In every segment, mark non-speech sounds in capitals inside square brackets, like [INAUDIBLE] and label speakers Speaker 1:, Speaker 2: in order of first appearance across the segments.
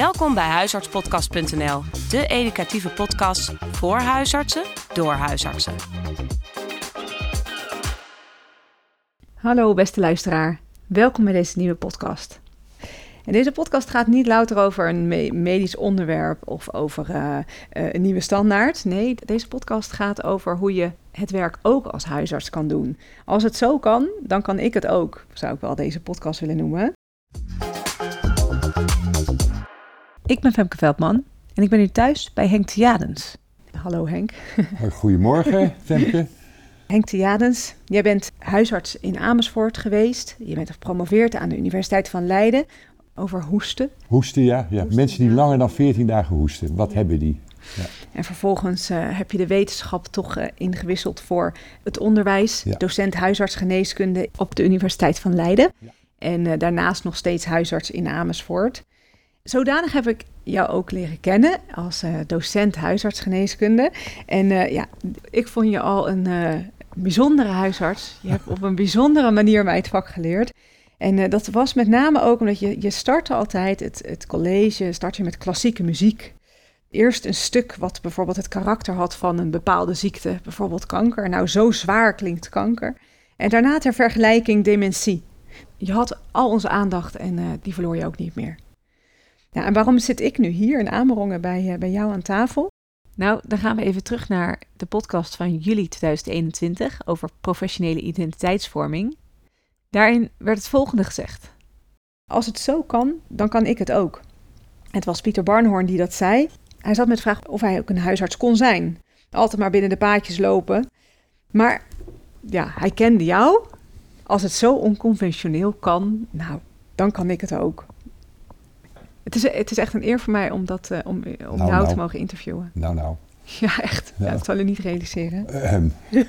Speaker 1: Welkom bij huisartspodcast.nl, de educatieve podcast voor huisartsen door huisartsen.
Speaker 2: Hallo beste luisteraar, welkom bij deze nieuwe podcast. En deze podcast gaat niet louter over een medisch onderwerp of over uh, een nieuwe standaard. Nee, deze podcast gaat over hoe je het werk ook als huisarts kan doen. Als het zo kan, dan kan ik het ook, zou ik wel deze podcast willen noemen. Ik ben Femke Veldman en ik ben hier thuis bij Henk Theadens. Hallo Henk.
Speaker 3: Goedemorgen [LAUGHS] Femke.
Speaker 2: Henk Theadens, jij bent huisarts in Amersfoort geweest. Je bent gepromoveerd aan de Universiteit van Leiden over hoesten.
Speaker 3: Hoesten, ja. ja. Mensen die langer dan 14 dagen hoesten, wat hebben die?
Speaker 2: Ja. En vervolgens uh, heb je de wetenschap toch uh, ingewisseld voor het onderwijs. Docent huisartsgeneeskunde op de Universiteit van Leiden. Ja. En uh, daarnaast nog steeds huisarts in Amersfoort. Zodanig heb ik jou ook leren kennen als docent huisartsgeneeskunde. En ja, ik vond je al een bijzondere huisarts. Je hebt op een bijzondere manier mij het vak geleerd. En dat was met name ook omdat je, je startte altijd het, het college, start je met klassieke muziek. Eerst een stuk wat bijvoorbeeld het karakter had van een bepaalde ziekte, bijvoorbeeld kanker. Nou, zo zwaar klinkt kanker. En daarna ter vergelijking dementie. Je had al onze aandacht en die verloor je ook niet meer. Nou, en waarom zit ik nu hier in Amerongen bij, uh, bij jou aan tafel? Nou, dan gaan we even terug naar de podcast van juli 2021 over professionele identiteitsvorming. Daarin werd het volgende gezegd. Als het zo kan, dan kan ik het ook. Het was Pieter Barnhorn die dat zei. Hij zat met de vraag of hij ook een huisarts kon zijn. Altijd maar binnen de paadjes lopen. Maar ja, hij kende jou. Als het zo onconventioneel kan, nou, dan kan ik het ook. Het is, het is echt een eer voor mij om, dat, uh, om, om nou, jou nou. te mogen interviewen.
Speaker 3: Nou, nou. [LAUGHS]
Speaker 2: Ja, echt. Ja. dat zal u niet realiseren. Um. [LAUGHS]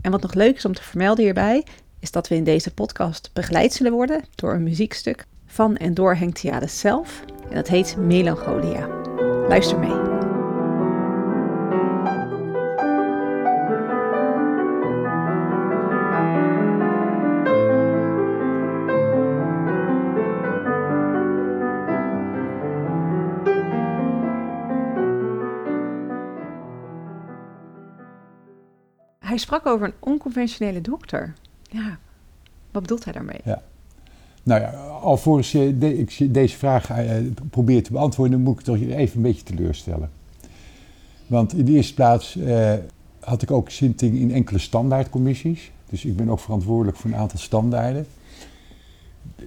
Speaker 2: En wat nog leuk is om te vermelden hierbij, is dat we in deze podcast begeleid zullen worden door een muziekstuk van en door Henk Theades zelf. En dat heet Melancholia. Luister mee. Hij sprak over een onconventionele dokter. Ja, wat bedoelt hij daarmee?
Speaker 3: Ja. Nou ja, alvorens je de, deze vraag uh, probeert te beantwoorden, moet ik toch even een beetje teleurstellen. Want in de eerste plaats uh, had ik ook zitting in enkele standaardcommissies. Dus ik ben ook verantwoordelijk voor een aantal standaarden.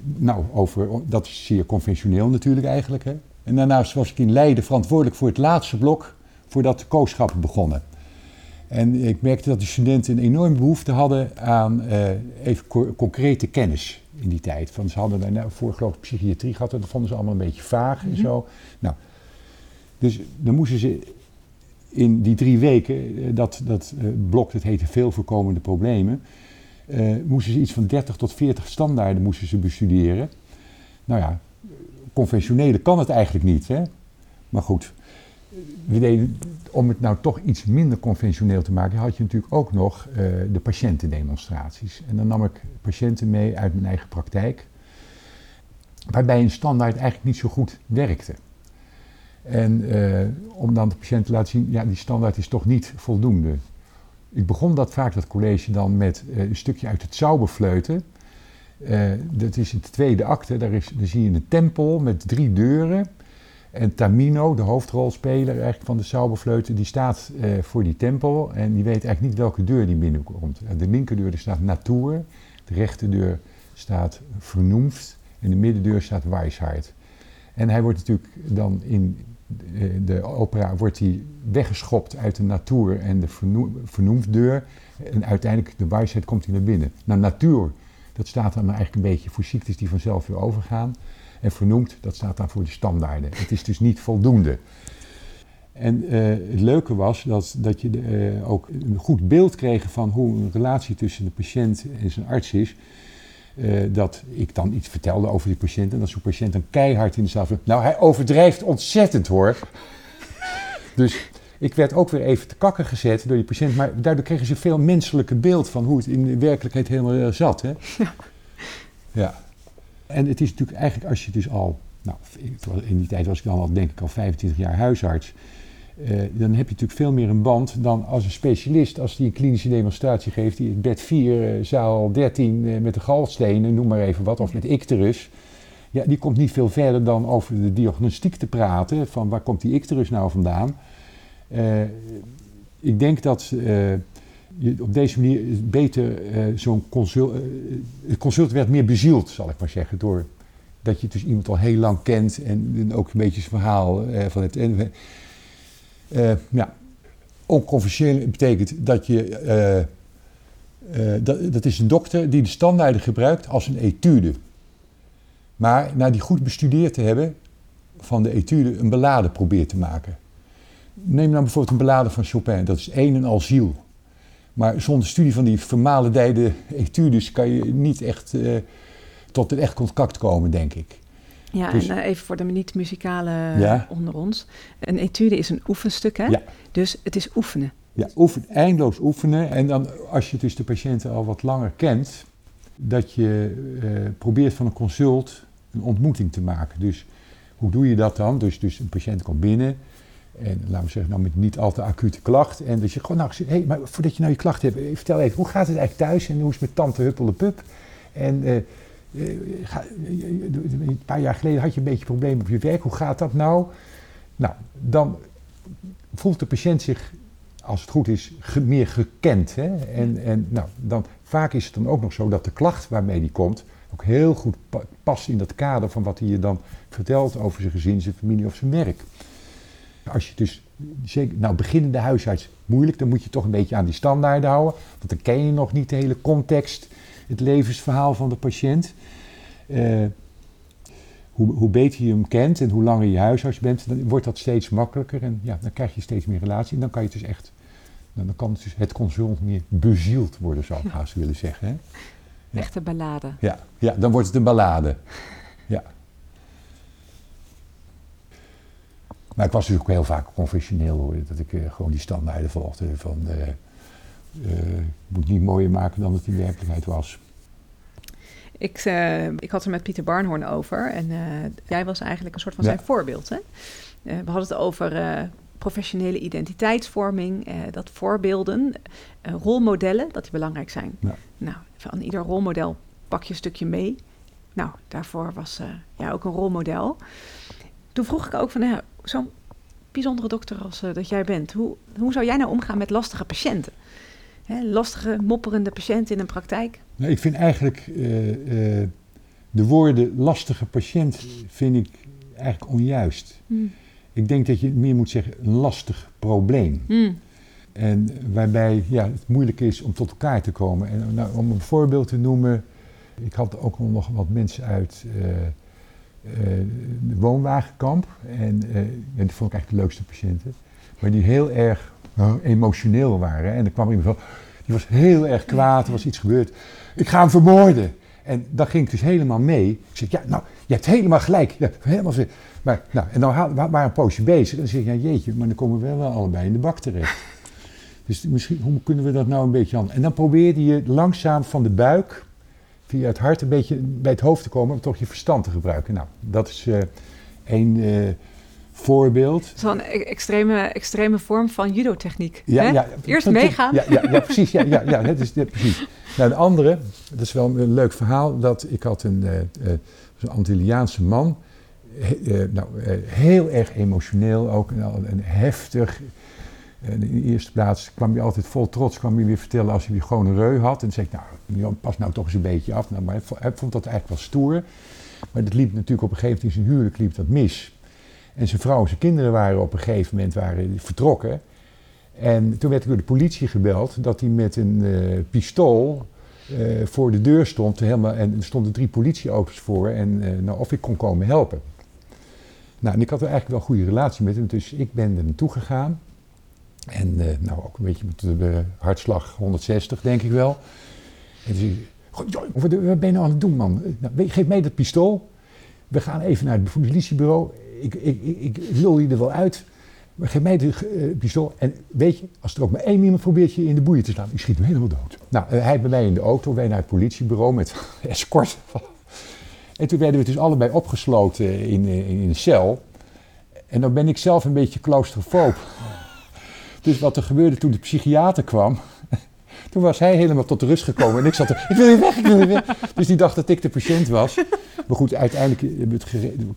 Speaker 3: Nou, over, dat is zeer conventioneel natuurlijk eigenlijk. Hè. En daarnaast was ik in Leiden verantwoordelijk voor het laatste blok voordat de kooschappen begonnen. En ik merkte dat de studenten een enorme behoefte hadden aan uh, even concrete kennis in die tijd. Van, ze hadden daarna voor geloof ik psychiatrie gehad, dat vonden ze allemaal een beetje vaag en mhm. zo. Nou, dus dan moesten ze in die drie weken, uh, dat, dat uh, blok, dat heette veel voorkomende problemen, moesten ze iets van 30 tot 40 standaarden moesten ze bestuderen. Nou ja, conventionele kan het eigenlijk niet, hè? Maar goed, om het nou toch iets minder conventioneel te maken, had je natuurlijk ook nog uh, de patiëntendemonstraties. En dan nam ik patiënten mee uit mijn eigen praktijk, waarbij een standaard eigenlijk niet zo goed werkte. En uh, om dan de patiënt te laten zien, ja, die standaard is toch niet voldoende. Ik begon dat vaak, dat college, dan met uh, een stukje uit het Zauberfleuten. dat is in de tweede acte, daar, is, daar zie je een tempel met drie deuren. En Tamino, de hoofdrolspeler eigenlijk van de Sauberfleuten, die staat uh, voor die tempel en die weet eigenlijk niet welke deur die binnenkomt. De linkerdeur staat Natuur, de rechterdeur staat Vernoemd en de middendeur staat Weisheid. En hij wordt natuurlijk dan in de, de opera wordt hij weggeschopt uit de Natuur en de Vernoemd deur en uiteindelijk de Weisheid komt hij naar binnen. Nou, Natuur, dat staat dan eigenlijk een beetje voor ziektes die vanzelf weer overgaan. En vernoemd, dat staat dan voor de standaarden. Het is dus niet voldoende. En uh, het leuke was dat, dat je uh, ook een goed beeld kreeg van hoe een relatie tussen de patiënt en zijn arts is. Uh, dat ik dan iets vertelde over die patiënt en dat zo'n patiënt dan keihard in de zaal Nou, hij overdrijft ontzettend hoor. dus ik werd ook weer even te kakken gezet door die patiënt, maar daardoor kregen ze veel menselijke beeld van hoe het in de werkelijkheid helemaal zat. Hè? Ja. ja. En het is natuurlijk eigenlijk als je dus al, nou in die tijd was ik dan al denk ik al 25 jaar huisarts. Uh, dan heb je natuurlijk veel meer een band dan als een specialist, als die een klinische demonstratie geeft, die bed 4, uh, zaal 13 uh, met de galstenen, noem maar even wat, of met icterus. Ja, die komt niet veel verder dan over de diagnostiek te praten, van waar komt die icterus nou vandaan. ik denk dat je op deze manier beter zo'n consult, het consult werd meer bezield, zal ik maar zeggen, door dat je dus iemand al heel lang kent en, ook een beetje zijn verhaal van het... Uh, ja, onconventioneel betekent dat je. Dat, dat is een dokter die de standaarden gebruikt als een etude. Maar na die goed bestudeerd te hebben, van de etude een ballade probeert te maken. Neem nou bijvoorbeeld een ballade van Chopin, dat is één en al ziel. Maar zonder studie van die vermalendijde etudes kan je niet echt tot een echt contact komen, denk ik.
Speaker 2: Ja, dus, en uh, even voor de niet-muzikale onder ons. Een etude is een oefenstuk, hè? Ja. Dus het is oefenen.
Speaker 3: Ja, oefen, eindeloos oefenen. En dan als je dus de patiënten al wat langer kent, dat je uh, probeert van een consult een ontmoeting te maken. Dus hoe doe je dat dan? Dus, dus een patiënt komt binnen en laten we zeggen, nou met niet al te acute klacht. En dat je gewoon, nou, hé, hey, maar voordat je nou je klacht hebt, eh, vertel even, hoe gaat het eigenlijk thuis en hoe is het met tante Huppel de Pup? En uh, een paar jaar geleden had je een beetje problemen op je werk. Hoe gaat dat nou? Nou, dan voelt de patiënt zich, als het goed is, meer gekend. Hè? En, en nou, dan, vaak is het dan ook nog zo dat de klacht waarmee die komt ook heel goed past in dat kader van wat hij je dan vertelt over zijn gezin, zijn familie of zijn werk. Als je dus, zeker, nou beginnende huisarts, moeilijk, dan moet je toch een beetje aan die standaarden houden, want dan ken je nog niet de hele context het levensverhaal van de patiënt. Uh, hoe, hoe, beter je hem kent en hoe langer je huisarts bent, dan wordt dat steeds makkelijker. En ja, dan krijg je steeds meer relatie. En dan kan je dus echt, dan kan het, dus het consult meer bezield worden, zou ik [LAUGHS] haast willen zeggen. Hè?
Speaker 2: Ja. Echte ballade.
Speaker 3: Ja, ja, dan wordt het een ballade. Ja. Maar ik was dus ook heel vaak confessioneel hoor, dat ik uh, gewoon die standaarden volgde van... Uh, uh, moet niet mooier maken dan het in werkelijkheid was.
Speaker 2: Ik, uh, ik had er met Pieter Barnhorn over en uh, jij was eigenlijk een soort van zijn voorbeeld. Hè? we hadden het over professionele identiteitsvorming, dat voorbeelden, rolmodellen, dat die belangrijk zijn. Ja. Nou, van ieder rolmodel pak je een stukje mee. Nou, daarvoor was jij ook een rolmodel. Toen vroeg ik ook van, nou, zo'n bijzondere dokter als dat jij bent, hoe, hoe zou jij nou omgaan met lastige patiënten? Hè, lastige, mopperende patiënt in een praktijk?
Speaker 3: Nou, ik vind eigenlijk uh, uh, de woorden lastige patiënt vind ik eigenlijk onjuist. Hmm. Ik denk dat je meer moet zeggen een lastig probleem. Hmm. En waarbij ja, het moeilijk is om tot elkaar te komen. En nou, om een voorbeeld te noemen, ik had ook nog wat mensen uit woonwagenkamp. En ja, die vond ik eigenlijk de leukste patiënten. Maar die heel erg nou, emotioneel waren. En er kwam iemand van, die was heel erg kwaad, er was iets gebeurd. Ik ga hem vermoorden. En dan ging ik dus helemaal mee. Ik zeg, ja, nou, je hebt helemaal gelijk. Ja, helemaal maar, nou, en dan waren we een poosje bezig. En dan zeg ik, ja, jeetje, maar dan komen we wel allebei in de bak terecht. [LAUGHS] Dus misschien, hoe kunnen we dat nou een beetje aan? En dan probeerde je langzaam van de buik, via het hart, een beetje bij het hoofd te komen, om toch je verstand te gebruiken. Nou, dat is uh, één... Uh, voorbeeld.
Speaker 2: Zo'n e- extreme, extreme vorm van judo-techniek. Ja, ja, Eerst meegaan.
Speaker 3: Ja, ja, ja, precies. Ja, ja, ja, dat is, ja, precies. Nou, de andere, dat is wel een leuk verhaal, dat ik had een, uh, een Antilliaanse man, uh, nou, heel erg emotioneel ook, en, en heftig. in de eerste plaats kwam hij altijd vol trots, kwam hij weer vertellen als hij weer gewoon een reu had. En dan zei ik, nou, pas nou toch eens een beetje af. Nou, maar hij vond dat eigenlijk wel stoer. Maar dat liep natuurlijk op een gegeven moment in zijn huwelijk liep dat mis. En zijn vrouw en zijn kinderen waren op een gegeven moment waren vertrokken. En toen werd ik door de politie gebeld dat hij met een uh, pistool uh, voor de deur stond. Helemaal, en er stonden drie politieauto's voor. En nou, of ik kon komen helpen. Nou, en ik had er eigenlijk wel een goede relatie met hem. Dus ik ben er naartoe gegaan. En nou, ook een beetje met de hartslag 160, denk ik wel. En zei wat ben je nou aan het doen, man? Nou, geef mij dat pistool. We gaan even naar het politiebureau ik, ik, ik, ik lul je er wel uit. Maar geef mij uh, pistool. En weet je, als er ook maar één iemand probeert je in de boeien te slaan, ik schiet hem helemaal dood. Nou, hij bij mij in de auto, wij naar het politiebureau met [LAUGHS] escort. En toen werden we dus allebei opgesloten in, in, een cel. En dan ben ik zelf een beetje claustrofoob. Dus wat er gebeurde toen de psychiater kwam, [LAUGHS] toen was hij helemaal tot rust gekomen. En ik zat er, ik wil hier weg, ik wil hier weg. [LAUGHS] Dus die dacht dat ik de patiënt was. Maar goed, uiteindelijk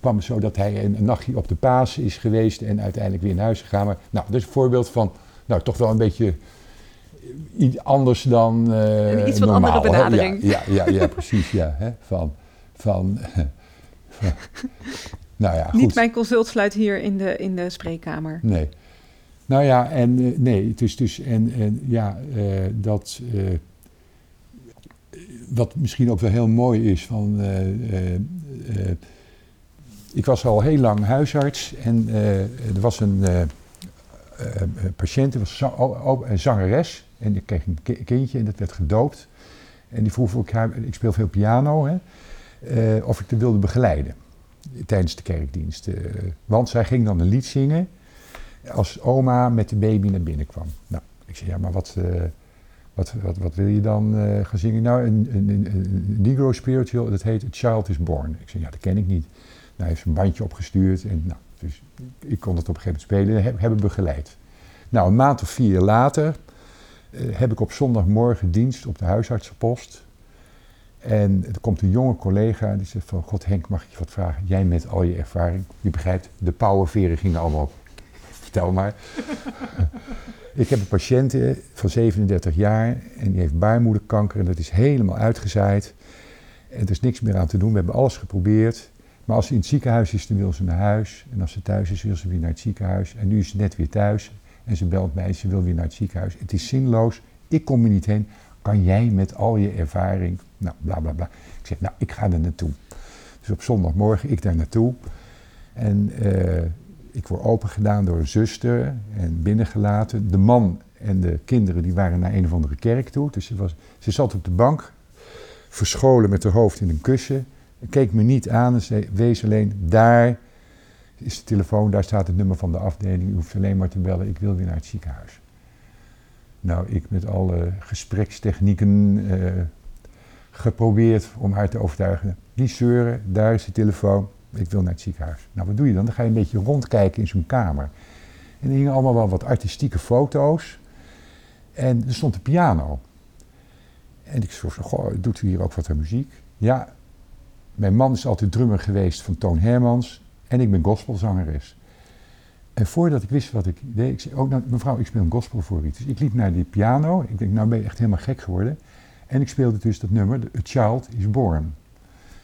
Speaker 3: kwam het zo dat hij een, nachtje op de paas is geweest en uiteindelijk weer naar huis gegaan. Maar nou, dat is een voorbeeld van, nou, toch wel een beetje iets anders dan uh,
Speaker 2: Iets van andere benadering.
Speaker 3: Ja, ja, ja, ja, precies, ja. Hè, van, van, [LAUGHS] nou ja, goed.
Speaker 2: Niet mijn consult sluit hier in de, in de spreekkamer.
Speaker 3: Nee. Nou ja, en uh, nee, het is dus, en, en ja, uh, dat, uh, wat misschien ook wel heel mooi is van, ik was al heel lang huisarts en er was een patiënt, was een zangeres en ik kreeg een kindje en dat werd gedoopt. En die vroeg ik, ik speel veel piano, hè, of ik te wilde begeleiden tijdens de kerkdienst. want zij ging dan een lied zingen als oma met de baby naar binnen kwam. Nou, ik zei, ja, maar wat, uh, wat, wat, wat wil je dan uh, gaan zingen? Nou, een, een, Negro spiritual, dat heet A Child is Born. Ik zei, ja, dat ken ik niet. Nou, hij heeft een bandje opgestuurd en nou, dus ik kon het op een gegeven moment spelen en hebben begeleid. Nou, een maand of vier later uh, heb ik op zondagmorgen dienst op de huisartsenpost. En er komt een jonge collega die zegt van, God Henk, mag ik je wat vragen? Jij met al je ervaring, je begrijpt, de powerveren gingen allemaal maar. ik heb een patiënt van 37 jaar en die heeft baarmoederkanker en dat is helemaal uitgezaaid. En er is niks meer aan te doen. We hebben alles geprobeerd. Maar als ze in het ziekenhuis is, dan wil ze naar huis. En als ze thuis is, wil ze weer naar het ziekenhuis. En nu is ze net weer thuis. En ze belt mij, ze wil weer naar het ziekenhuis. Het is zinloos. Ik kom er niet heen. Kan jij met al je ervaring... Nou, bla bla bla. Ik zeg, nou, ik ga er naartoe. Dus op zondagmorgen, ik daar naartoe. En uh, ik word opengedaan door een zuster en binnengelaten. De man en de kinderen die waren naar een of andere kerk toe. Dus ze, was, ze zat op de bank, verscholen met haar hoofd in een kussen. Keek me niet aan en wees alleen, daar is de telefoon, daar staat het nummer van de afdeling. U hoeft alleen maar te bellen, ik wil weer naar het ziekenhuis. Nou, ik met alle gesprekstechnieken uh, geprobeerd om haar te overtuigen. Niet zeuren, daar is de telefoon ik wil naar het ziekenhuis. Nou, wat doe je dan? Dan ga je een beetje rondkijken in zo'n kamer. En er hingen allemaal wel wat artistieke foto's. En er stond een piano. En ik vroeg, goh, doet u hier ook wat aan muziek? Ja, mijn man is altijd drummer geweest van Toon Hermans. En ik ben gospelzangeres. En voordat ik wist wat ik deed, ik zei, oh nou, mevrouw, ik speel een gospel voor u. Dus ik liep naar die piano. Ik denk, nou ben je echt helemaal gek geworden. En ik speelde dus dat nummer, A Child is Born.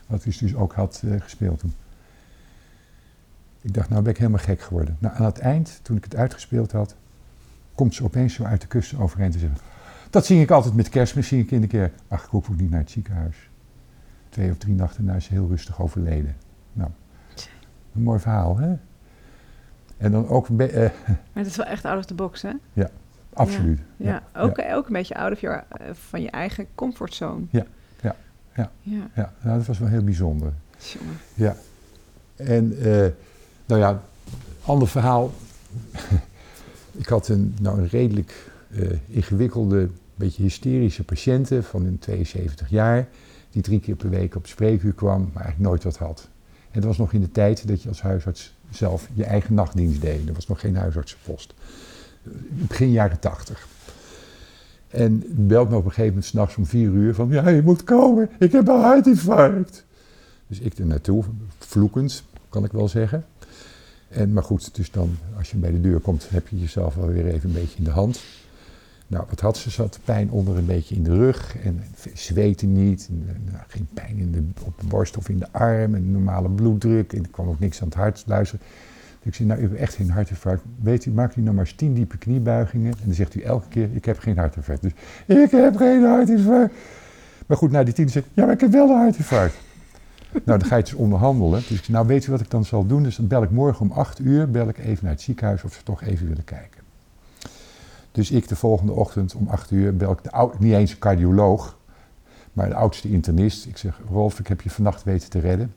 Speaker 3: Wat ik dus ook had uh, gespeeld toen. Ik dacht, nou ben ik helemaal gek geworden. Nou, aan het eind, toen ik het uitgespeeld had, komt ze opeens zo uit de kussen overheen te zeggen... Dat zing ik altijd met kerstmis, zing ik in de kerk. Ach, ik hoef ook niet naar het ziekenhuis. Twee of drie nachten na is ze heel rustig overleden. Nou, een mooi verhaal, hè? En dan ook... Uh, [LAUGHS]
Speaker 2: maar het is wel echt out of the box, hè?
Speaker 3: Ja, absoluut.
Speaker 2: Ja, ja. Ook, ook een beetje out of your, uh, van je eigen comfortzone.
Speaker 3: Ja, ja, ja. ja. ja. Nou, dat was wel heel bijzonder.
Speaker 2: Jongen.
Speaker 3: Ja. En... Uh, nou ja, ander verhaal. [LAUGHS] ik had een, nou, een redelijk uh, ingewikkelde, beetje hysterische patiënte van een 72 jaar, die drie keer per week op spreekuur kwam, maar eigenlijk nooit wat had. En dat was nog in de tijd dat je als huisarts zelf je eigen nachtdienst deed. Er was nog geen huisartsenpost. Begin jaren 80. En belt me op een gegeven moment s'nachts om vier uur van... Ja, je moet komen, ik heb een hartinfarct. Dus ik er naartoe, vloekend, kan ik wel zeggen. En, maar goed, dus dan, als je bij de deur komt, heb je jezelf wel weer even een beetje in de hand. Nou, wat had ze? Ze had pijn onder een beetje in de rug en zweten niet. nou, geen pijn in de, op de borst of in de arm en normale bloeddruk. En er kwam ook niks aan het hart luisteren. Dus ik zei, nou, u hebt echt geen hartinfarct. Weet u, maakt u nou maar eens tien diepe kniebuigingen. En dan zegt u elke keer, ik heb geen hartinfarct. Dus, ik heb geen hartinfarct. Maar goed, na die tien zegt ja, maar ik heb wel een hartinfarct nou, dan ga je dus onderhandelen. Dus ik nou weet je wat ik dan zal doen? Dus dan bel ik morgen om acht uur, bel ik even naar het ziekenhuis of ze toch even willen kijken. Dus ik de volgende ochtend om acht uur bel ik de oud, niet eens een cardioloog, maar de oudste internist. Ik zeg, Rolf, ik heb je vannacht weten te redden.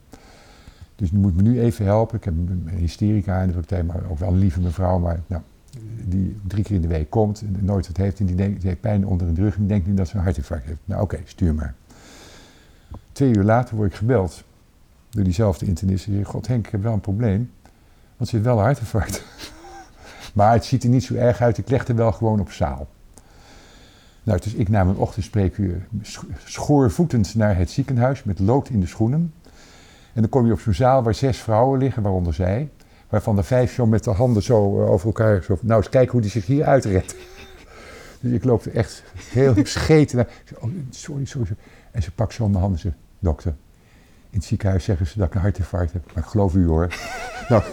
Speaker 3: Dus je moet me nu even helpen. Ik heb een hysterica in de praktijk, maar ook wel een lieve mevrouw. Maar nou, die drie keer in de week komt en nooit wat heeft. En die, denkt, heeft pijn onder de rug en die denkt nu dat ze een hartinfarct heeft. Nou oké, stuur maar. Twee uur later word ik gebeld door diezelfde internist. Die zei, god Henk, ik heb wel een probleem. Want ze heeft wel een hartinfarct. [LAUGHS] maar het ziet er niet zo erg uit. Ik leg er wel gewoon op zaal. Nou, dus ik nam een ochtendspreekuur schoorvoetend naar het ziekenhuis met lood in de schoenen. En dan kom je op zo'n zaal waar zes vrouwen liggen, waaronder zij. Waarvan de vijf zo met de handen zo eh, over elkaar. Zo, nou, eens kijken hoe die zich hier uitredt. [LAUGHS] dus ik loop er echt heel [LAUGHS] scheten naar. Oh, sorry, sorry. En ze pakt zo mijn handen en zegt: Dokter, in het ziekenhuis zeggen ze dat ik een hartinfarct heb. Maar ik geloof u hoor. [LAUGHS] nou,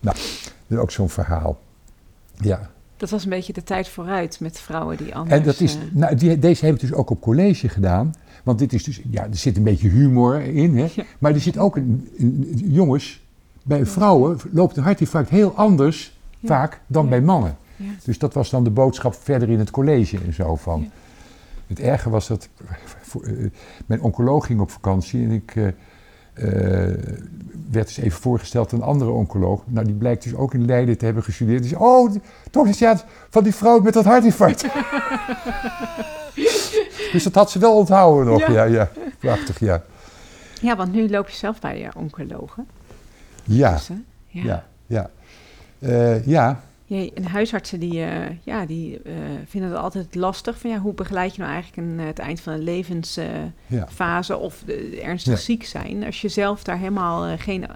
Speaker 3: nou, dat is ook zo'n verhaal. Ja.
Speaker 2: Dat was een beetje de tijd vooruit met vrouwen die anders...
Speaker 3: En dat is, uh... nou, die, deze heb ik dus ook op college gedaan. Want dit is dus, ja, er zit een beetje humor in, hè. Ja. Maar er zit ook een, een, jongens, bij vrouwen loopt een hartinfarct heel anders ja. vaak dan ja. bij mannen. Dus dat was dan de boodschap verder in het college en zo van. Het erge was dat voor, uh, mijn oncoloog ging op vakantie en ik uh, werd dus even voorgesteld aan een andere oncoloog. Nou, die blijkt dus ook in Leiden te hebben gestudeerd. Dus, oh, toch is ja van die vrouw met dat hartinfarct. [LAUGHS] dus dat had ze wel onthouden nog. Ja, ja, ja. prachtig, ja.
Speaker 2: Ja, want nu loop je zelf bij je oncologen.
Speaker 3: Ja, dus, ja, ja, ja. Uh, ja.
Speaker 2: Ja, en huisartsen die, uh, ja, die uh, vinden het altijd lastig. Van, ja, hoe begeleid je nou eigenlijk een, het eind van een levensfase ja. of de, ernstig ja. ziek zijn... als je zelf daar helemaal geen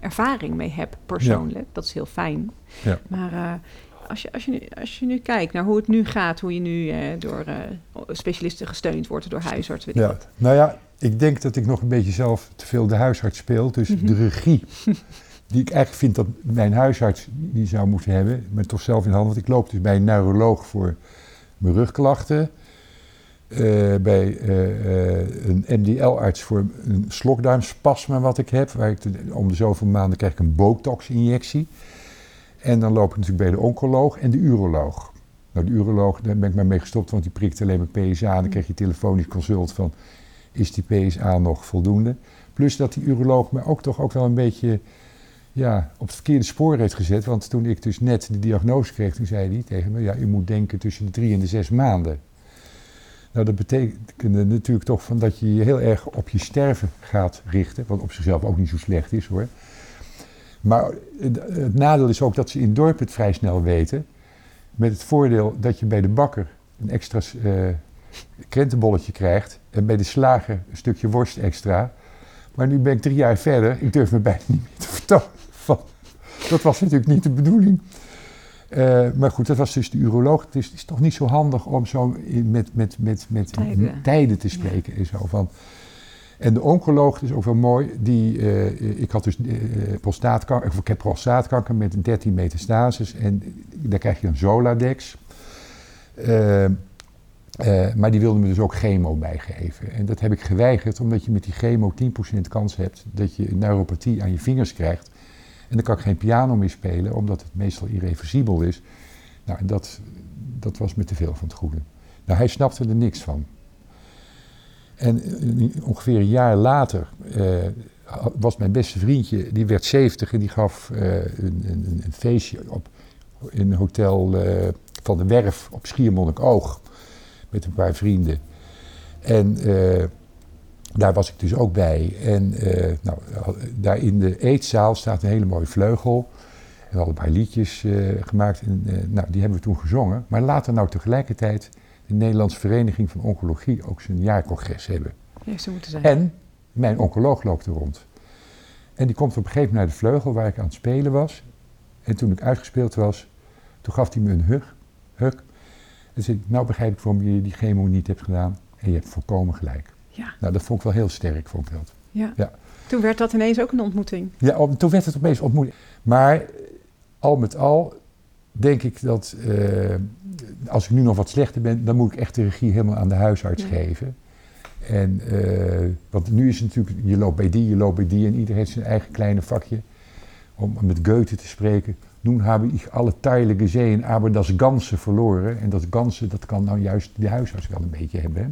Speaker 2: ervaring mee hebt persoonlijk. Dat is heel fijn. Maar als, je, als, je nu, als je nu kijkt naar hoe het nu gaat... hoe je nu door specialisten gesteund wordt, door huisarts, weet
Speaker 3: ja.
Speaker 2: wat.
Speaker 3: Nou ja, ik denk dat ik nog een beetje zelf te veel de huisarts speel. Dus mm -hmm. de regie... [LAUGHS] die ik eigenlijk vind dat mijn huisarts die zou moeten hebben, maar toch zelf in de hand. Want ik loop dus bij een neuroloog voor mijn rugklachten. Uh, bij uh, uh, een MDL-arts voor een slokdarmspasma wat ik heb. Waar ik om de zoveel maanden krijg ik een botox-injectie. En dan loop ik natuurlijk bij de oncoloog en de uroloog. Nou, de uroloog, daar ben ik maar mee gestopt, want die prikt alleen maar PSA. Dan krijg je telefonisch consult van, is die PSA nog voldoende? Plus dat die uroloog me ook toch ook wel een beetje ja, op het verkeerde spoor heeft gezet. Want toen ik dus net de diagnose kreeg, toen zei hij tegen me: Ja, u moet denken tussen de drie en de zes maanden. Nou, dat betekende natuurlijk toch van dat je je heel erg op je sterven gaat richten. Wat op zichzelf ook niet zo slecht is hoor. Maar het, nadeel is ook dat ze in dorp het vrij snel weten. Met het voordeel dat je bij de bakker een extra uh, krentenbolletje krijgt. En bij de slager een stukje worst extra. Maar nu ben ik drie jaar verder. Ik durf me bijna niet meer te Dat was natuurlijk niet de bedoeling. Uh, maar goed, dat was dus de uroloog. Het is, het is toch niet zo handig om zo met, met, met, met tijden. tijden te spreken. Ja. En, zo van. en de oncoloog is ook wel mooi. Die, uh, ik had dus uh, prostaatkanker, of ik heb prostaatkanker met 13 metastases. En daar krijg je een Zoladex. Maar die wilde me dus ook chemo bijgeven. En dat heb ik geweigerd, omdat je met die chemo 10% kans hebt dat je neuropathie aan je vingers krijgt. En dan kan ik geen piano meer spelen, omdat het meestal irreversibel is. Nou, en dat, dat was me te veel van het goede. Nou, hij snapte er niks van. En ongeveer een jaar later uh, was mijn beste vriendje, die werd 70 en die gaf uh, een, een, een, feestje op, in een hotel van de Werf op Schiermonnikoog met een paar vrienden. En daar was ik dus ook bij. En uh, nou, daar in de eetzaal staat een hele mooie vleugel. We hadden een paar liedjes uh, gemaakt en nou, die hebben we toen gezongen. Maar later nou tegelijkertijd de Nederlandse Vereniging van Oncologie ook zijn jaarcongres hebben.
Speaker 2: Ja, zo moeten zijn.
Speaker 3: En mijn oncoloog loopt er rond. En die komt op een gegeven moment naar de vleugel waar ik aan het spelen was. En toen ik uitgespeeld was, toen gaf hij me een hug. hug dus ik, nou begrijp ik waarom je die chemo niet hebt gedaan. En je hebt volkomen gelijk.
Speaker 2: Ja.
Speaker 3: Nou, dat vond ik wel heel sterk, vond ik dat.
Speaker 2: Ja. ja. Toen werd dat ineens ook een ontmoeting.
Speaker 3: Ja, op, toen werd het opeens een ontmoeting. Maar al met al denk ik dat uh, als ik nu nog wat slechter ben, dan moet ik echt de regie helemaal aan de huisarts ja. geven. En, uh, want nu is het natuurlijk, je loopt bij die, je loopt bij die en iedereen heeft zijn eigen kleine vakje. Om met Goethe te spreken, Nun habe ich alle Teile gesehen, aber das Ganze verloren. En dat Ganze, dat kan nou juist de huisarts wel een beetje hebben. Hè?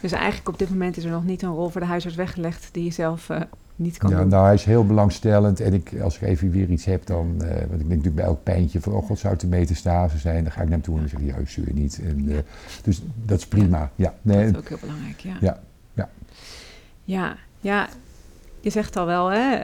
Speaker 2: Dus eigenlijk op dit moment is er nog niet een rol voor de huisarts weggelegd die je zelf uh, niet kan
Speaker 3: ja,
Speaker 2: doen?
Speaker 3: Nou, hij is heel belangstellend. En ik, als ik even weer iets heb, dan... Uh, want ik denk natuurlijk bij elk pijntje van... Oh god, zou het een metastase zijn? Dan ga ik naar hem toe en zeg ik, juist niet. En, uh, dus dat is prima. Ja.
Speaker 2: Nee, dat is ook heel belangrijk, ja.
Speaker 3: Ja, ja.
Speaker 2: Ja, Ja, je zegt al wel, hè?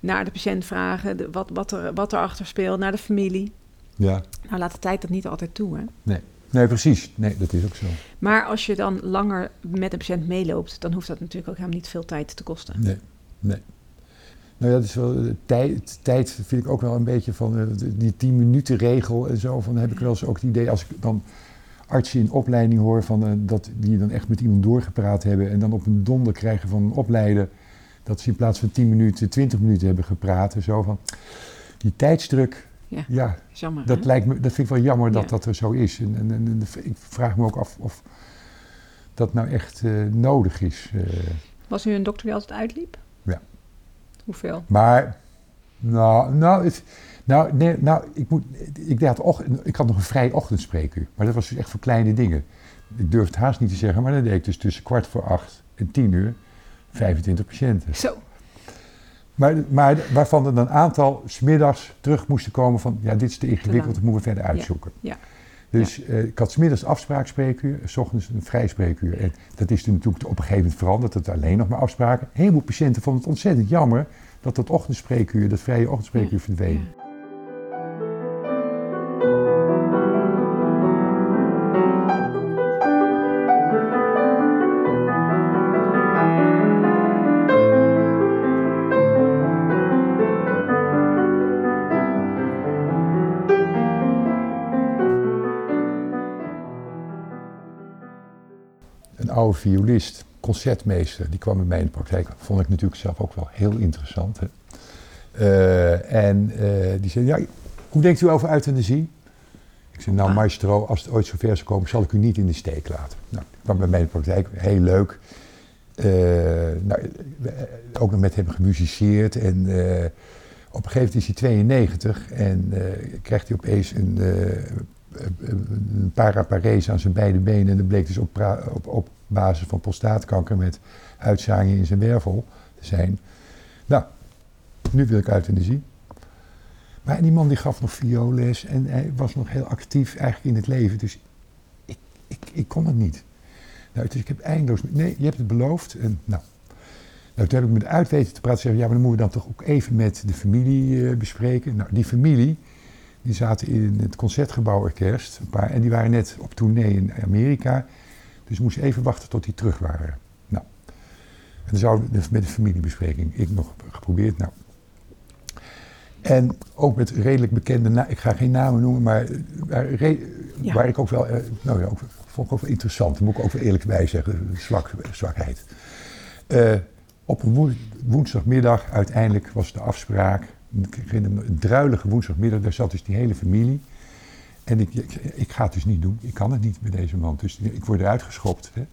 Speaker 2: Naar de patiënt vragen, de, wat, wat, er, wat erachter speelt, naar de familie.
Speaker 3: Ja.
Speaker 2: Nou, laat de tijd dat niet altijd toe, hè?
Speaker 3: Nee. Nee, precies. Nee, dat is ook zo.
Speaker 2: Maar als je dan langer met een patiënt meeloopt, dan hoeft dat natuurlijk ook helemaal niet veel tijd te kosten.
Speaker 3: Nee, nee. Nou ja, dat is wel, tijd, tijd vind ik ook wel een beetje van uh, die 10 minuten regel en zo. Van heb ik wel eens ook het idee als ik dan artsen in opleiding hoor van uh, dat die dan echt met iemand doorgepraat hebben en dan op een donder krijgen van een opleider dat ze in plaats van 10 minuten 20 minuten hebben gepraat en zo van die tijdsdruk.
Speaker 2: Ja,
Speaker 3: ja
Speaker 2: jammer,
Speaker 3: dat,
Speaker 2: hè?
Speaker 3: lijkt me, dat vind ik wel jammer dat
Speaker 2: Ja.
Speaker 3: dat er zo is. En, en, en, ik vraag me ook af of dat nou echt uh, nodig is. Uh,
Speaker 2: Was u een dokter die altijd uitliep?
Speaker 3: Ja.
Speaker 2: Hoeveel?
Speaker 3: Maar, nou, nou, het, nou, nee, nou ik, moet, ik, had ochtend, ik had nog een vrij ochtendspreekuur. Maar dat was dus echt voor kleine dingen. Ik durf het haast niet te zeggen, maar dan deed ik dus tussen kwart voor acht en tien uur 25 patiënten.
Speaker 2: Zo.
Speaker 3: Maar, maar waarvan er een aantal smiddags terug moesten komen van... ja, dit is te ingewikkeld, dat moeten we verder uitzoeken.
Speaker 2: Ja.
Speaker 3: Dus ja. Uh, ik had smiddags afspraakspreekuur, s ochtends een vrij spreekuur. En dat is natuurlijk op een gegeven moment veranderd, dat het alleen nog maar afspraken. Een heleboel patiënten vonden het ontzettend jammer dat dat ochtendspreekuur, dat vrije ochtendspreekuur verdween. Oude violist, concertmeester, die kwam bij mij in de praktijk. Vond ik natuurlijk zelf ook wel heel interessant. Hè. Uh, en uh, die zei, ja, hoe denkt u over euthanasie? Ik zei, nou maestro, als het ooit zover zou komen, zal ik u niet in de steek laten. Nou, die kwam bij mij in de praktijk, heel leuk. Uh, nou, ook nog met hem gemusiceerd. En op een gegeven moment is hij 92 en krijgt hij opeens een, een paraparese aan zijn beide benen. En dat bleek dus op, op, op basis van prostaatkanker met uitzaaiingen in zijn wervel te zijn. Nou, nu wil ik euthanasie. Maar die man die gaf nog violes en hij was nog heel actief eigenlijk in het leven. Dus ik, ik, ik kon het niet. Nou, dus ik heb eindeloos... Nee, je hebt het beloofd. En, nou, nou, toen heb ik met uitweten te praten. Zeggen, ja, maar dan moeten we dan toch ook even met de familie uh, bespreken. Nou, die familie, die zaten in het Concertgebouw Orkest. Een paar, en die waren net op tournee in Amerika. Dus moest even wachten tot die terug waren. Nou, en dan zouden we met de familiebespreking, ik nog geprobeerd. Nou. En ook met redelijk bekende, ik ga geen namen noemen, maar waar, ja. waar ik ook wel, nou ja, ook, vond ik ook wel interessant, moet ik ook wel eerlijk bij zeggen, zwak, zwakheid. Uh, op een woens, woensdagmiddag uiteindelijk was de afspraak, een druilige woensdagmiddag, daar zat dus die hele familie. En ik, ik, ik, ga het dus niet doen. Ik kan het niet met deze man. Dus ik word eruit geschopt. Hè.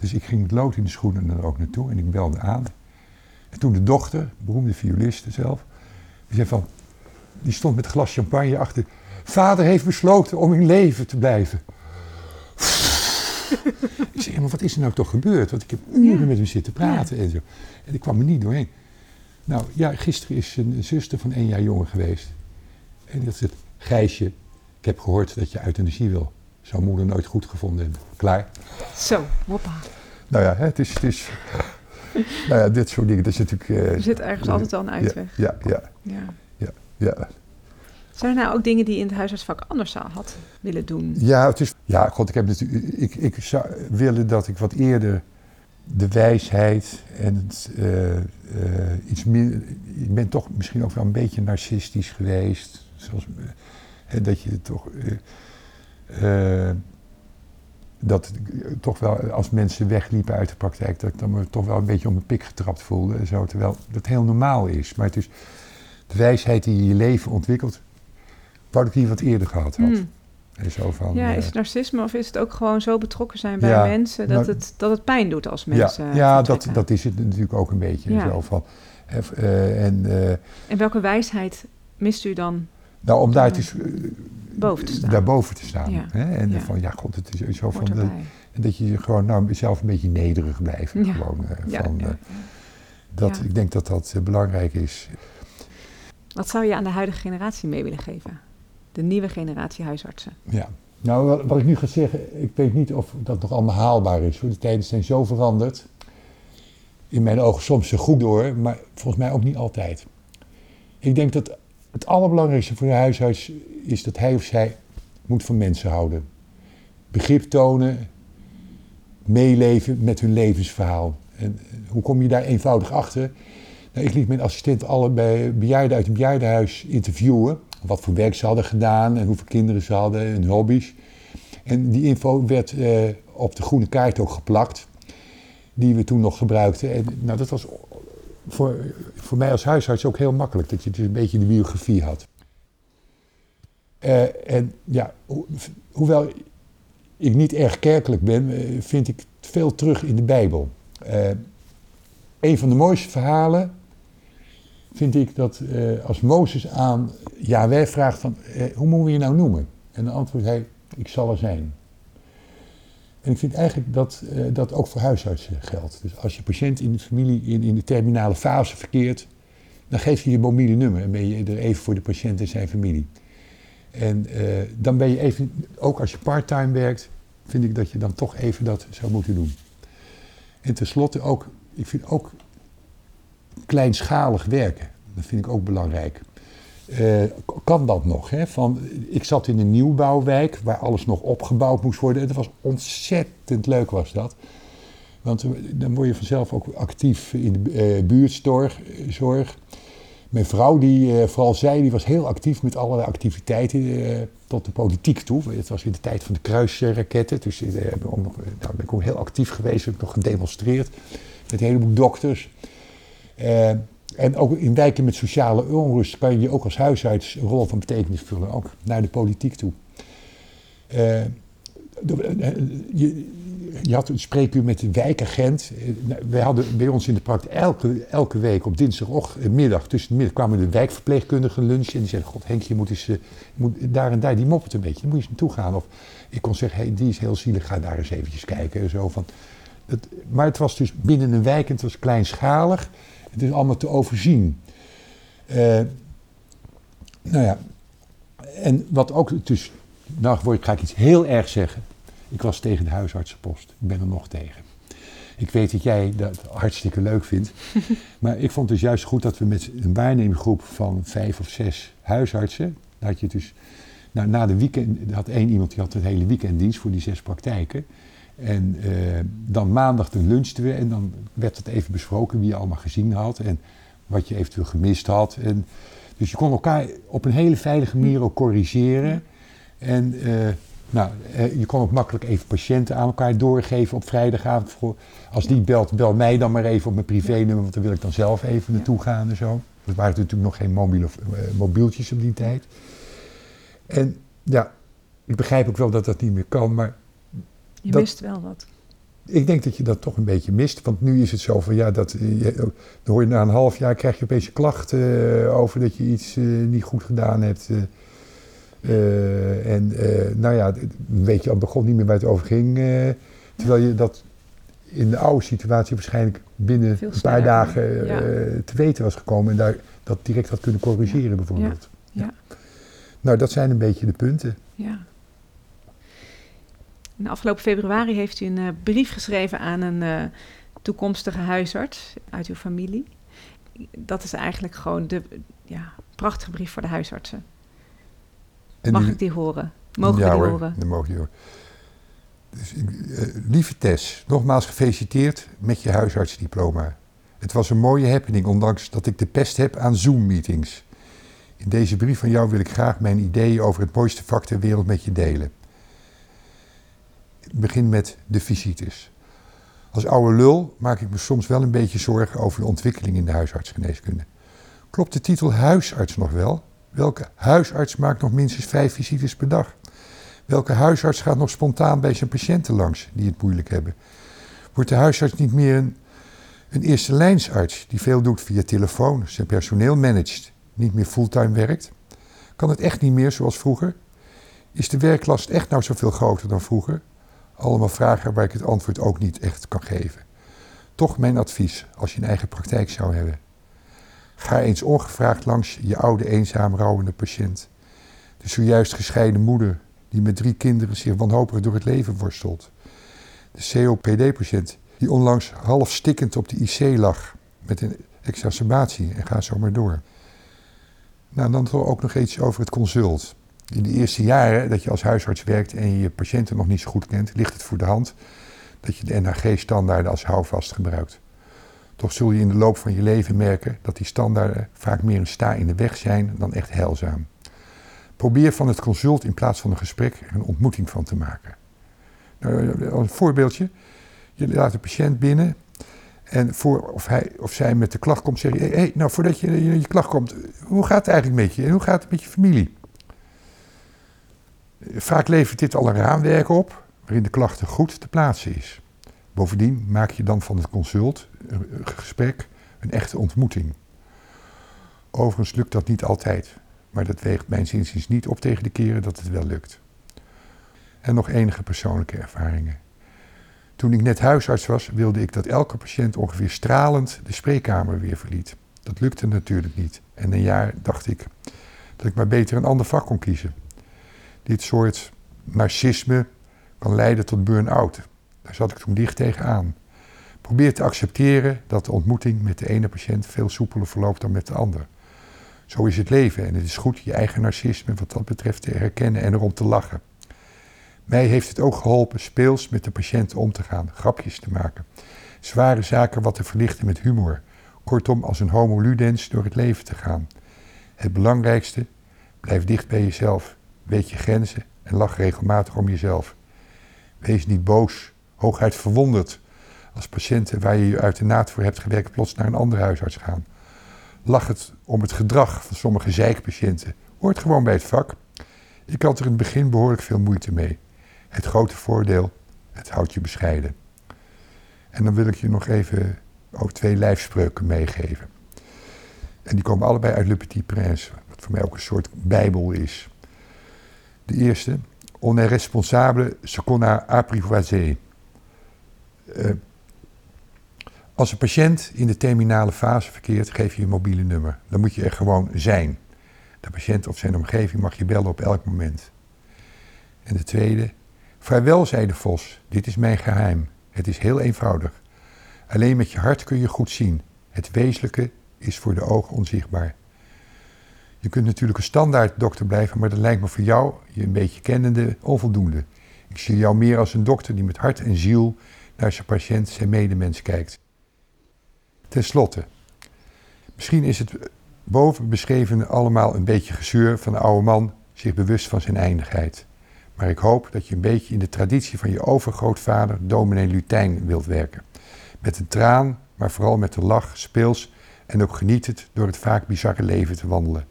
Speaker 3: Dus ik ging met lood in de schoenen er ook naartoe en ik belde aan. En toen de dochter, beroemde violiste zelf, die zei van, die stond met een glas champagne achter. Vader heeft besloten om in leven te blijven. [LAUGHS] ik zei, maar wat is er nou toch gebeurd? Want ik heb uren met hem zitten praten ja. en zo. En ik kwam er niet doorheen. Nou ja, gisteren is een zuster van één jaar jonger geweest. En dat is het Gijsje. Ik heb gehoord dat je euthanasie wil. Zou moeder nooit goed gevonden hebben. Klaar?
Speaker 2: Zo, hoppa.
Speaker 3: Nou ja, het is, het is nou ja, dit soort dingen. Dat is natuurlijk, uh,
Speaker 2: er zit ergens uh, altijd wel een uitweg.
Speaker 3: Ja, ja,
Speaker 2: ja.
Speaker 3: ja, ja.
Speaker 2: Zijn er nou ook dingen die je in het huisartsvak anders zou had willen doen?
Speaker 3: Ja, het is, ja god, ik, heb natuurlijk, ik, ik zou willen dat ik wat eerder de wijsheid en het, uh, iets meer... Ik ben toch misschien ook wel een beetje narcistisch geweest. Zoals, en dat je toch... Uh, dat toch wel als mensen wegliepen uit de praktijk, dat ik dan me toch wel een beetje om mijn pik getrapt voelde. En zo, terwijl dat heel normaal is. Maar het is de wijsheid die je je leven ontwikkelt, wou ik die wat eerder gehad had.
Speaker 2: Hmm.
Speaker 3: En zo van,
Speaker 2: ja,
Speaker 3: uh,
Speaker 2: is het narcisme of is het ook gewoon zo betrokken zijn bij
Speaker 3: Ja,
Speaker 2: mensen dat,
Speaker 3: nou-
Speaker 2: het, dat het pijn doet als mensen
Speaker 3: ja, ja dat, dat is het natuurlijk ook een beetje.
Speaker 2: Ja.
Speaker 3: Zo van, eh, en, eh,
Speaker 2: En welke wijsheid mist u dan
Speaker 3: nou, om daar dus,
Speaker 2: boven te staan?
Speaker 3: daarboven te staan.
Speaker 2: Ja.
Speaker 3: Hè? En
Speaker 2: Ja.
Speaker 3: van, ja, god, het is zo van...
Speaker 2: Hoort
Speaker 3: Dat, je gewoon nou, zelf een beetje nederig blijft.
Speaker 2: Ja.
Speaker 3: Gewoon, eh, van, eh, dat. Ik denk dat dat belangrijk is.
Speaker 2: Wat zou je aan de huidige generatie mee willen geven? De nieuwe generatie huisartsen.
Speaker 3: Ja. Nou, wat, wat ik nu ga zeggen, ik weet niet of dat nog allemaal haalbaar is. Hoor. De tijden zijn zo veranderd. in mijn ogen soms goed door, maar volgens mij ook niet altijd. Ik denk dat het allerbelangrijkste voor de huisarts is dat hij of zij moet van mensen houden. Begrip tonen, meeleven met hun levensverhaal. En hoe kom je daar eenvoudig achter? Nou, ik liet mijn assistent alle bejaarden uit een bejaardenhuis interviewen. Wat voor werk ze hadden gedaan en hoeveel kinderen ze hadden en hobby's. En die info werd eh, op de groene kaart ook geplakt, die we toen nog gebruikten. En nou, dat was voor, voor mij als huisarts ook heel makkelijk, dat je dus een beetje de biografie had. Uh, en ja, hoewel ik niet erg kerkelijk ben, eh, vind ik veel terug in de Bijbel. Uh, een van de mooiste verhalen vind ik dat als Mozes aan Yahweh vraagt van, hoe moeten we je nou noemen? En dan antwoordt hij, ik zal er zijn. En ik vind eigenlijk dat uh, dat ook voor huisartsen geldt. Dus als je patiënt in de familie in, in de terminale fase verkeert, dan geef je je mobiele nummer en ben je er even voor de patiënt en zijn familie. En uh, dan ben je even, ook als je parttime werkt, vind ik dat je dan toch even dat zou moeten doen. En tenslotte ook, ik vind ook kleinschalig werken, dat vind ik ook belangrijk. Uh, kan dat nog? Hè? Van, ik zat in een nieuwbouwwijk waar alles nog opgebouwd moest worden. Het was ontzettend leuk was dat. Want dan word je vanzelf ook actief in de uh, buurtzorg. Zorg. Mijn vrouw, die, vooral zij, die was heel actief met allerlei activiteiten tot de politiek toe. Het was in de tijd van de kruisraketten. Dus uh, ben ik ook heel actief geweest. Heb ik nog gedemonstreerd met een heleboel dokters. En ook in wijken met sociale onrust kan je ook als huisarts een rol van betekenis vullen, ook naar de politiek toe. Uh, je, je, had een spreekuur met de wijkagent. Uh, wij hadden bij ons in de praktijk elke, elke week op dinsdagmiddag tussen de middag kwamen de wijkverpleegkundigen lunchen. En die zeiden, god Henk, je moet, eens, je moet daar en daar, die moppert een beetje, je moet eens naartoe gaan. Of ik kon zeggen, hey, die is heel zielig, ga daar eens eventjes kijken. Zo van, het, maar het was dus binnen een wijk en het was kleinschalig. Het is allemaal te overzien. Uh, nou ja, en wat ook dus, nou ga ik iets heel erg zeggen. Ik was tegen de huisartsenpost. Ik ben er nog tegen. Ik weet dat jij dat hartstikke leuk vindt. [LAUGHS] maar ik vond het dus juist goed dat we met een waarnemingsgroep van vijf of zes huisartsen. Dat je dus, nou, na de weekend had één iemand die had een hele weekenddienst voor die zes praktijken. En uh, dan maandag de lunchten we en dan werd het even besproken wie je allemaal gezien had en wat je eventueel gemist had. En, dus je kon elkaar op een hele veilige manier ook corrigeren. En uh, nou, uh, je kon ook makkelijk even patiënten aan elkaar doorgeven op vrijdagavond. Als die belt, bel mij dan maar even op mijn privénummer, want dan wil ik dan zelf even naartoe gaan en zo. Er waren natuurlijk nog geen mobieltjes op die tijd. En ja, ik begrijp ook wel dat dat niet meer kan, maar
Speaker 2: je mist wel wat.
Speaker 3: Ik denk dat je dat toch een beetje mist. Want nu is het zo van ja, dat, eh, je, dan hoor je na een half jaar krijg je opeens klachten uh, over dat je iets uh, niet goed gedaan hebt. Uh, en nou ja, weet je, al begon niet meer waar het over ging. terwijl je dat in de oude situatie waarschijnlijk binnen een paar dagen ja. te weten was gekomen. En daar, dat direct had kunnen corrigeren bijvoorbeeld. Ja. ja. Nou, dat zijn een beetje de punten.
Speaker 2: Ja. In afgelopen februari heeft u een uh, brief geschreven aan een uh, toekomstige huisarts uit uw familie. Dat is eigenlijk gewoon de ja, prachtige brief voor de huisartsen. En Mag die, ik die horen? Mogen ja, we die hoor, horen?
Speaker 3: Ja, mogen die horen. Dus, uh, lieve Tess, nogmaals gefeliciteerd met je huisartsdiploma. Het was een mooie happening, ondanks dat ik de pest heb aan Zoom-meetings. In deze brief van jou wil ik graag mijn ideeën over het mooiste vak ter wereld met je delen begin met de visites. Als oude lul maak ik me soms wel een beetje zorgen over de ontwikkeling in de huisartsgeneeskunde. Klopt de titel huisarts nog wel? Welke huisarts maakt nog minstens vijf visites per dag? Welke huisarts gaat nog spontaan bij zijn patiënten langs die het moeilijk hebben? Wordt de huisarts niet meer een, een eerste lijnsarts die veel doet via telefoon, zijn personeel managt, niet meer fulltime werkt? Kan het echt niet meer zoals vroeger? Is de werklast echt nou zoveel groter dan vroeger? Allemaal vragen waar ik het antwoord ook niet echt kan geven. Toch mijn advies als je een eigen praktijk zou hebben. Ga eens ongevraagd langs je oude, eenzaam rouwende patiënt. De zojuist gescheiden moeder die met drie kinderen zich wanhopig door het leven worstelt. De COPD-patiënt die onlangs half stikkend op de IC lag met een exacerbatie en ga zo maar door. Nou, dan ook nog iets over het consult. In de eerste jaren dat je als huisarts werkt en je patiënten nog niet zo goed kent, ligt het voor de hand dat je de NHG-standaarden als houvast gebruikt. Toch zul je in de loop van je leven merken dat die standaarden vaak meer een sta in de weg zijn dan echt heilzaam. Probeer van het consult in plaats van een gesprek er een ontmoeting van te maken. Nou, een voorbeeldje. Je laat de patiënt binnen en voor of hij of zij met de klacht komt, zeg je: hey, nou, voordat je, je klacht komt, hoe gaat het eigenlijk met je en hoe gaat het met je familie? Vaak levert dit al een raamwerk op waarin de klachten goed te plaatsen is. Bovendien maak je dan van het consult, een gesprek, een echte ontmoeting. Overigens lukt dat niet altijd, maar dat weegt mijn zinziens niet op tegen de keren dat het wel lukt. En nog enige persoonlijke ervaringen. Toen ik net huisarts was, wilde ik dat elke patiënt ongeveer stralend de spreekkamer weer verliet. Dat lukte natuurlijk niet. En een jaar dacht ik dat ik maar beter een ander vak kon kiezen. Dit soort narcisme kan leiden tot burn-out. Daar zat ik toen dicht tegenaan. Probeer te accepteren dat de ontmoeting met de ene patiënt veel soepeler verloopt dan met de ander. Zo is het leven en het is goed je eigen narcisme wat dat betreft te herkennen en erom te lachen. Mij heeft het ook geholpen speels met de patiënt om te gaan, grapjes te maken. Zware zaken wat te verlichten met humor. Kortom, als een homo ludens door het leven te gaan. Het belangrijkste, blijf dicht bij jezelf. Weet je grenzen en lach regelmatig om jezelf. Wees niet boos, hooguit verwonderd als patiënten waar je je uit de naad voor hebt gewerkt plots naar een andere huisarts gaan. Lach het om het gedrag van sommige zeikpatiënten. Hoort gewoon bij het vak. Ik had er in het begin behoorlijk veel moeite mee. Het grote voordeel, het houdt je bescheiden. En dan wil ik je nog even ook twee lijfspreuken meegeven. En die komen allebei uit Le Petit Prince, wat voor mij ook een soort bijbel is. De eerste, on est responsable ce a. Uh, als een patiënt in de terminale fase verkeert, geef je een mobiele nummer. Dan moet je er gewoon zijn. De patiënt of zijn omgeving mag je bellen op elk moment. En de tweede, Vaarwel, zei de vos, dit is mijn geheim. Het is heel eenvoudig. Alleen met je hart kun je goed zien. Het wezenlijke is voor de ogen onzichtbaar. Je kunt natuurlijk een standaard dokter blijven, maar dat lijkt me voor jou, je een beetje kennende, onvoldoende. Ik zie jou meer als een dokter die met hart en ziel naar zijn patiënt, zijn medemens kijkt. Ten slotte, misschien is het boven beschreven allemaal een beetje gezeur van een oude man zich bewust van zijn eindigheid. Maar ik hoop dat je een beetje in de traditie van je overgrootvader, dominee Lutijn, wilt werken. Met een traan, maar vooral met een lach, speels en ook genietend door het vaak bizarre leven te wandelen.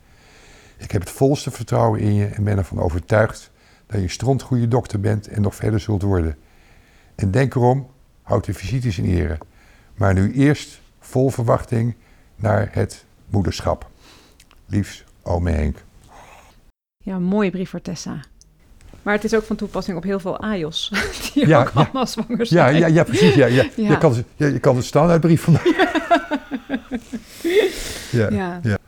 Speaker 3: Ik heb het volste vertrouwen in je en ben ervan overtuigd dat je een strontgoede dokter bent en nog verder zult worden. En denk erom, houd de visites in ere. Maar nu eerst vol verwachting naar het moederschap. Liefs, ome Henk.
Speaker 2: Ja, mooie brief voor Tessa. Maar het is ook van toepassing op heel veel AJOS, [LAUGHS] die ja, ook ja. allemaal zwanger zijn.
Speaker 3: Ja, ja, ja precies. Ja, ja. Je, kan, je, je kan het standaardbrief van. [LAUGHS]
Speaker 2: Ja. ja.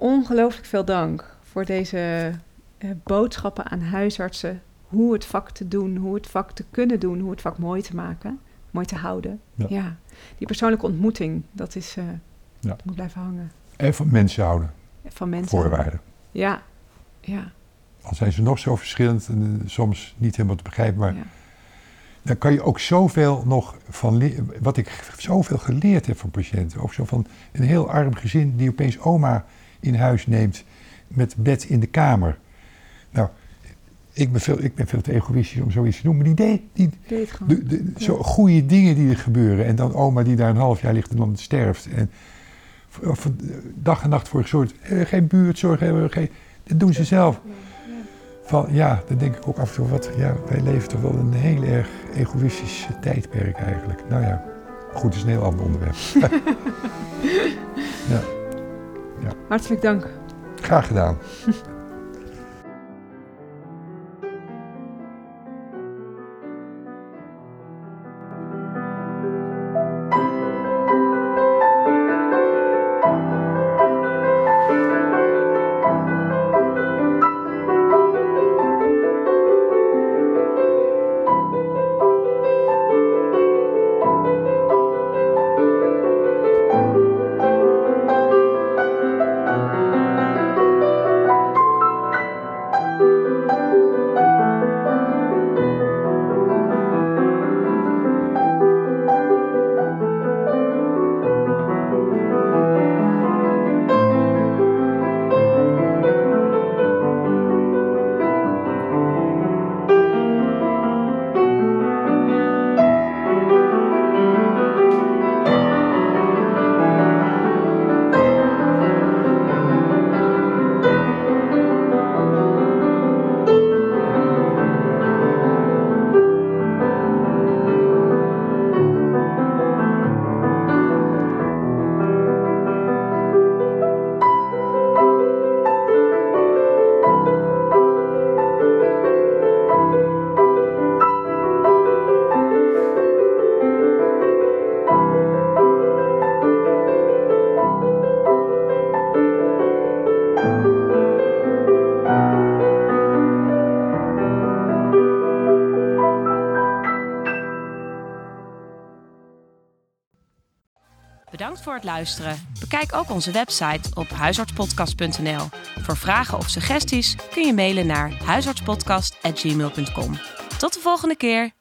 Speaker 2: Ongelooflijk veel dank voor deze uh, boodschappen aan huisartsen. Hoe het vak te doen, hoe het vak te kunnen doen, hoe het vak mooi te maken, mooi te houden. Ja. Die persoonlijke ontmoeting, dat is, uh, dat moet blijven hangen.
Speaker 3: En van mensen houden.
Speaker 2: Van mensen
Speaker 3: Voorwaarden.
Speaker 2: Ja, ja
Speaker 3: al zijn ze nog zo verschillend en eh, soms niet helemaal te begrijpen, maar dan kan je ook zoveel nog van wat ik zoveel geleerd heb van patiënten. Ook zo van een heel arm gezin die opeens oma in huis neemt met bed in de kamer. Nou, ik ben veel, ik ben veel te egoïstisch om zoiets te doen, maar die deed, die, de, de, zo goede dingen die er gebeuren. En dan oma die daar een half jaar ligt en dan sterft. En dag en nacht voor gezorgd. Eh, geen buurtzorg hebben, geen, dat doen ze zelf van, ja, dan denk ik ook af en toe, wat, ja, wij leven toch wel een heel erg egoïstisch tijdperk eigenlijk. Nou ja, goed, het is een heel ander onderwerp. [LAUGHS]
Speaker 2: ja. Ja. Hartelijk dank.
Speaker 3: Graag gedaan. [LAUGHS]
Speaker 1: luisteren. Bekijk ook onze website op huisartspodcast.nl. Voor vragen of suggesties kun je mailen naar huisartspodcast.gmail.com. Tot de volgende keer.